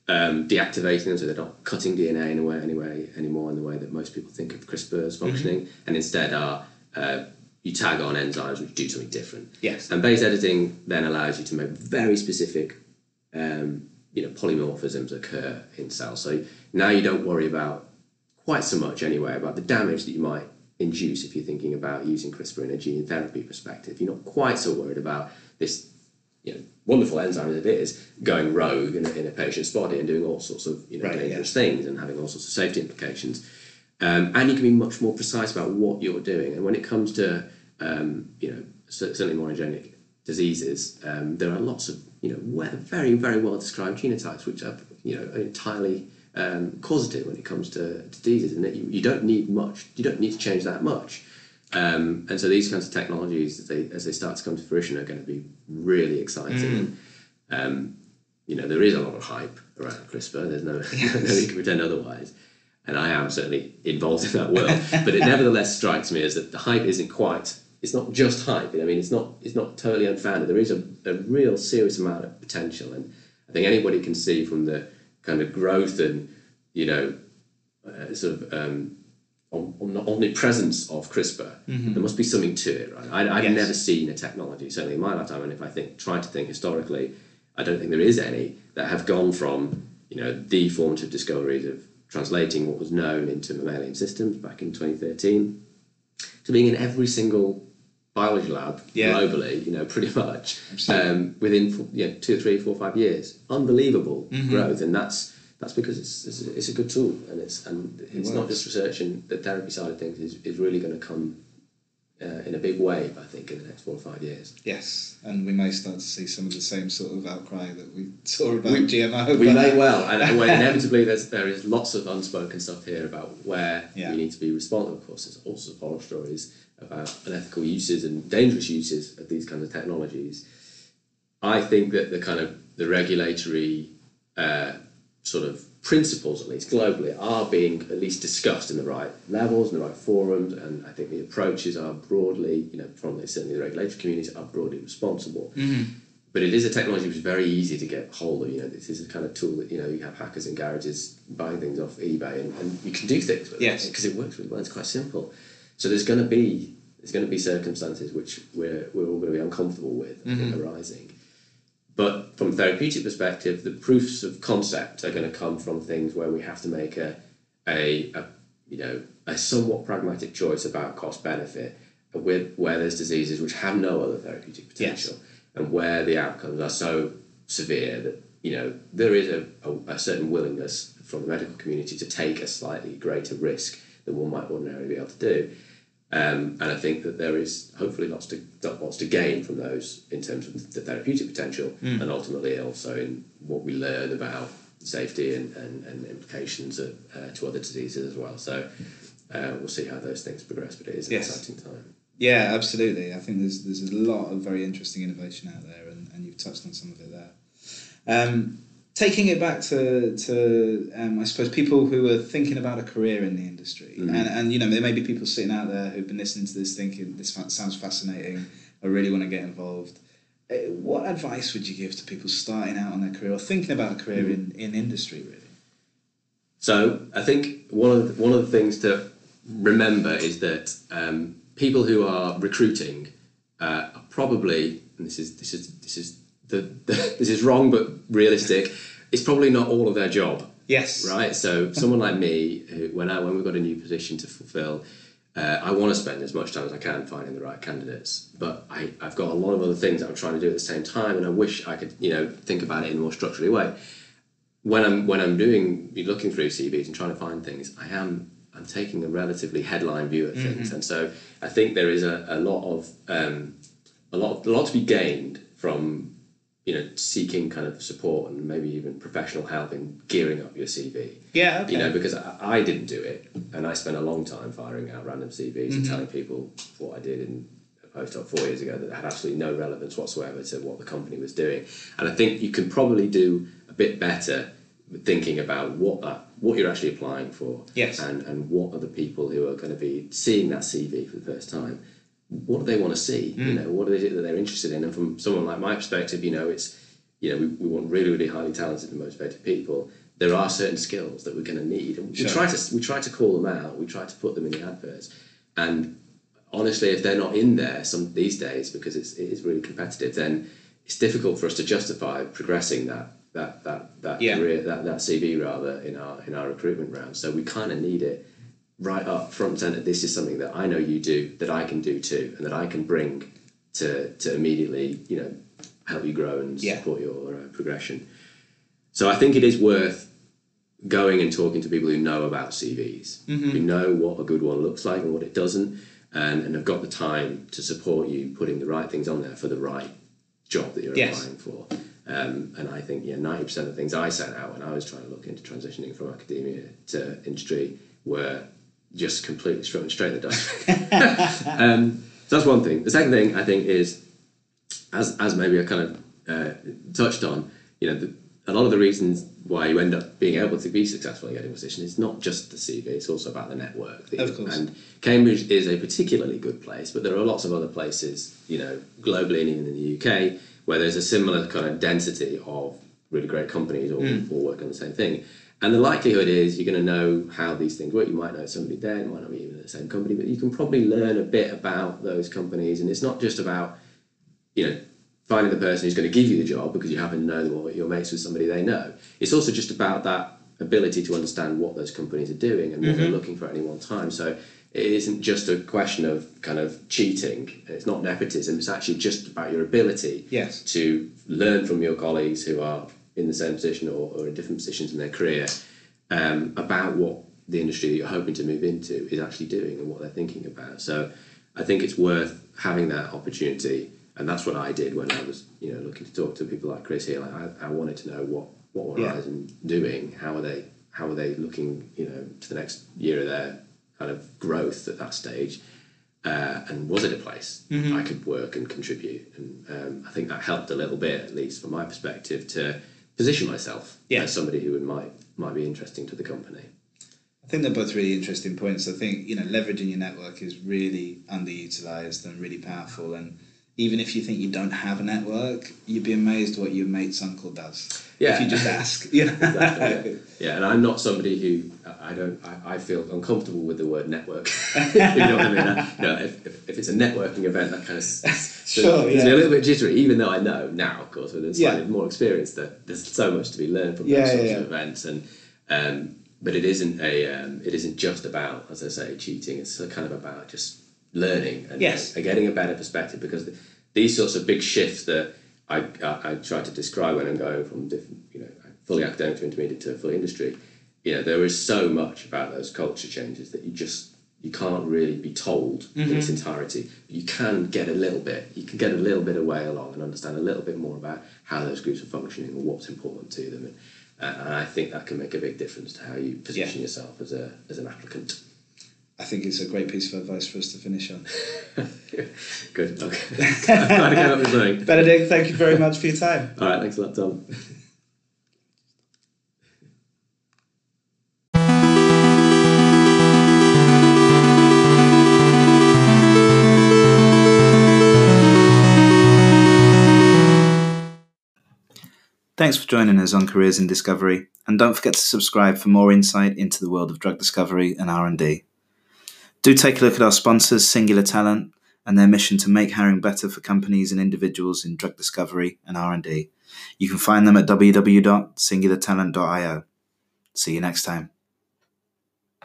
um, deactivating them so they're not cutting DNA in a way anyway anymore in the way that most people think of CRISPR as functioning, and instead are uh, you tag on enzymes which do something different. Yes. And base editing then allows you to make very specific, um, you know, polymorphisms occur in cells. So now you don't worry about quite so much anyway about the damage that you might induce if you're thinking about using CRISPR in a gene therapy perspective. You're not quite so worried about this, you know, wonderful enzyme as it is going rogue in a, in a patient's body and doing all sorts of you know Right, dangerous things and having all sorts of safety implications. Um, and you can be much more precise about what you're doing. And when it comes to um, you know certainly monogenic diseases, um, there are lots of you know very very well described genotypes which are you know entirely um, causative when it comes to, to diseases, and that you, you don't need much. You don't need to change that much. Um, and so these kinds of technologies, as they, as they start to come to fruition, are going to be really exciting. And, um, you know, there is a lot of hype around CRISPR. There's no, need to pretend otherwise. And I am certainly involved in that world. but it nevertheless strikes me as that the hype isn't quite. It's not just hype. I mean, it's not. It's not totally unfounded. There is a, a real serious amount of potential, and I think anybody can see from the kind of growth and you know, uh, sort of um, om- om- omnipresence of CRISPR. There must be something to it, right? I, I've Yes. never seen a technology, certainly in my lifetime, and if I think try to think historically, I don't think there is any that have gone from you know the formative discoveries of translating what was known into mammalian systems back in 2013 to being in every single biology lab Yeah. globally, you know, pretty much um, within know, two, three, four, five years. Unbelievable Mm-hmm. growth, and that's that's because it's, it's, a- it's a good tool, and it's and it's not just research and the therapy side of things is, is really going to come uh, in a big wave, I think, in the next four or five years. Yes, and we may start to see some of the same sort of outcry that we saw about We- GMO. We may well, and, well, inevitably, there's there is lots of unspoken stuff here about where Yeah. you need to be responsible. Of course, there's all sorts of horror stories about unethical uses and dangerous uses of these kinds of technologies. I think that the kind of the regulatory uh, sort of principles, at least globally, are being at least discussed in the right levels, in the right forums, and I think the approaches are broadly, you know, from the, certainly the regulatory communities are broadly responsible. But it is a technology which is very easy to get hold of. You know, this is a kind of tool that you know you have hackers in garages buying things off eBay, and, and you can do things with Yes. it because it works really well. It's quite simple. So there's going to be there's going to be circumstances which we're we're all going to be uncomfortable with mm-hmm. think, arising. But from a therapeutic perspective, the proofs of concept are going to come from things where we have to make a, a, a you know a somewhat pragmatic choice about cost benefit, with where there's diseases which have no other therapeutic potential, and where the outcomes are so severe that you know there is a, a, a certain willingness from the medical community to take a slightly greater risk than one might ordinarily be able to do. Um, and I think that there is hopefully lots to lots to gain from those in terms of the therapeutic potential, and ultimately also in what we learn about safety and, and, and implications of, uh, to other diseases as well. So uh, we'll see how those things progress, but it is an Yes. exciting time. Yeah, absolutely. I think there's there's a lot of very interesting innovation out there, and, and you've touched on some of it there. Um, taking it back to to um, I suppose people who are thinking about a career in the industry, and and you know there may be people sitting out there who've been listening to this thinking this sounds fascinating. I really want to get involved. Uh, What advice would you give to people starting out on their career or thinking about a career in, in industry? Really, So I think one of the, one of the things to remember is that um, people who are recruiting uh, are probably, and this is this is this is the, this is wrong but realistic. It's probably not all of their job. yes, right? So someone like me, who, when I when we've got a new position to fulfil, uh, I want to spend as much time as I can finding the right candidates. But I, I've got a lot of other things that I'm trying to do at the same time, and I wish I could, you know, think about it in a more structurally way. When I'm when I'm doing looking through CVs and trying to find things, I am I'm taking a relatively headline view at things, and so I think there is a, a lot of um, a lot a lot to be gained from you know seeking kind of support and maybe even professional help in gearing up your CV. yeah, okay. You know, because I, I didn't do it, and I spent a long time firing out random CVs and mm-hmm. telling people what I did in a postdoc four years ago that had absolutely no relevance whatsoever to what the company was doing. And I think you can probably do a bit better thinking about what that what you're actually applying for, Yes. and and what are the people who are going to be seeing that CV for the first time. What do they want to see? You hmm. know, what is it that they're interested in? And from someone like my perspective, you know, it's you know, we, we want really, really highly talented and motivated people. There are certain skills that we're going to need, and we Sure. try to we try to call them out. We try to put them in the adverts, and honestly, if they're not in there some these days because it's it is really competitive, then it's difficult for us to justify progressing that that that that Yeah. career that, that CV rather in our in our recruitment round. So we kind of need it right up front center. This is something that I know you do that I can do too, and that I can bring to to immediately you know help you grow and Yeah. support your uh, progression. So I think it is worth going and talking to people who know about CVs, Mm-hmm. who know what a good one looks like and what it doesn't, and, and have got the time to support you putting the right things on there for the right job that you're Yes. applying for. Um, and I think yeah, ninety percent of the things I sent out when I was trying to look into transitioning from academia to industry were just completely straight straight in the dust. um, so that's one thing. The second thing I think is, as as maybe I kind of uh, touched on, you know, the, a lot of the reasons why you end up being able to be successful in getting a position is not just the CV; it's also about the network. you- Of course. And Cambridge is a particularly good place, but there are lots of other places, you know, globally and even in the UK, where there's a similar kind of density of really great companies all, all working on the same thing. And the likelihood is you're going to know how these things work. You might know somebody there, you might not be even the same company, but you can probably learn a bit about those companies. And it's not just about, you know, finding the person who's going to give you the job because you happen to know them or you're mates with somebody they know. It's also just about that ability to understand what those companies are doing and what they're mm-hmm. looking for at any one time. So it isn't just a question of kind of cheating. It's not nepotism. It's actually just about your ability Yes. to learn from your colleagues who are in the same position or, or in different positions in their career um, about what the industry that you're hoping to move into is actually doing and what they're thinking about. So I think it's worth having that opportunity, and that's what I did when I was, you know, looking to talk to people like Chris here. Like I, I wanted to know what what were Yeah. Horizon doing, how are they how are they looking, you know, to the next year of their kind of growth at that stage. Uh, and was it a place I could work and contribute? And um, I think that helped a little bit, at least from my perspective, to position myself Yeah. as somebody who would, might might be interesting to the company. I think they're both really interesting points. I think you know leveraging your network is really underutilized and really powerful. And even if you think you don't have a network, you'd be amazed what your mate's uncle does. Yeah. If you just ask, you know. Exactly, yeah. yeah, and I'm not somebody who I don't I, I feel uncomfortable with the word network. you know what I mean? I, you know, if, if, if it's a networking event, that kind of Sure, yeah. me a little bit jittery. Even though I know now, of course, with a slightly Yeah. more experience, that there's so much to be learned from Yeah, those sorts of events, and um, but it isn't a um, it isn't just about, as I say, cheating. It's kind of about just learning and, Yes. getting a better perspective because the, these sorts of big shifts that I, I, I try to describe when I'm going from different, you know, fully academic to intermediate to fully industry, you know, there is so much about those culture changes that you just you can't really be told in its entirety. You can get a little bit, you can get a little bit of way along and understand a little bit more about how those groups are functioning and what's important to them. And, uh, and I think that can make a big difference to how you position yourself as a as an applicant. I think it's a great piece of advice for us to finish on. Good. Okay. I'm glad I came up with something. Benedict, thank you very much for your time. All right. Thanks a lot, Tom. Thanks for joining us on Careers in Discovery, and don't forget to subscribe for more insight into the world of drug discovery and R&D. Do take a look at our sponsors, Singular Talent, and their mission to make hiring better for companies and individuals in drug discovery and R&D. You can find them at www.singulartalent.io. See you next time.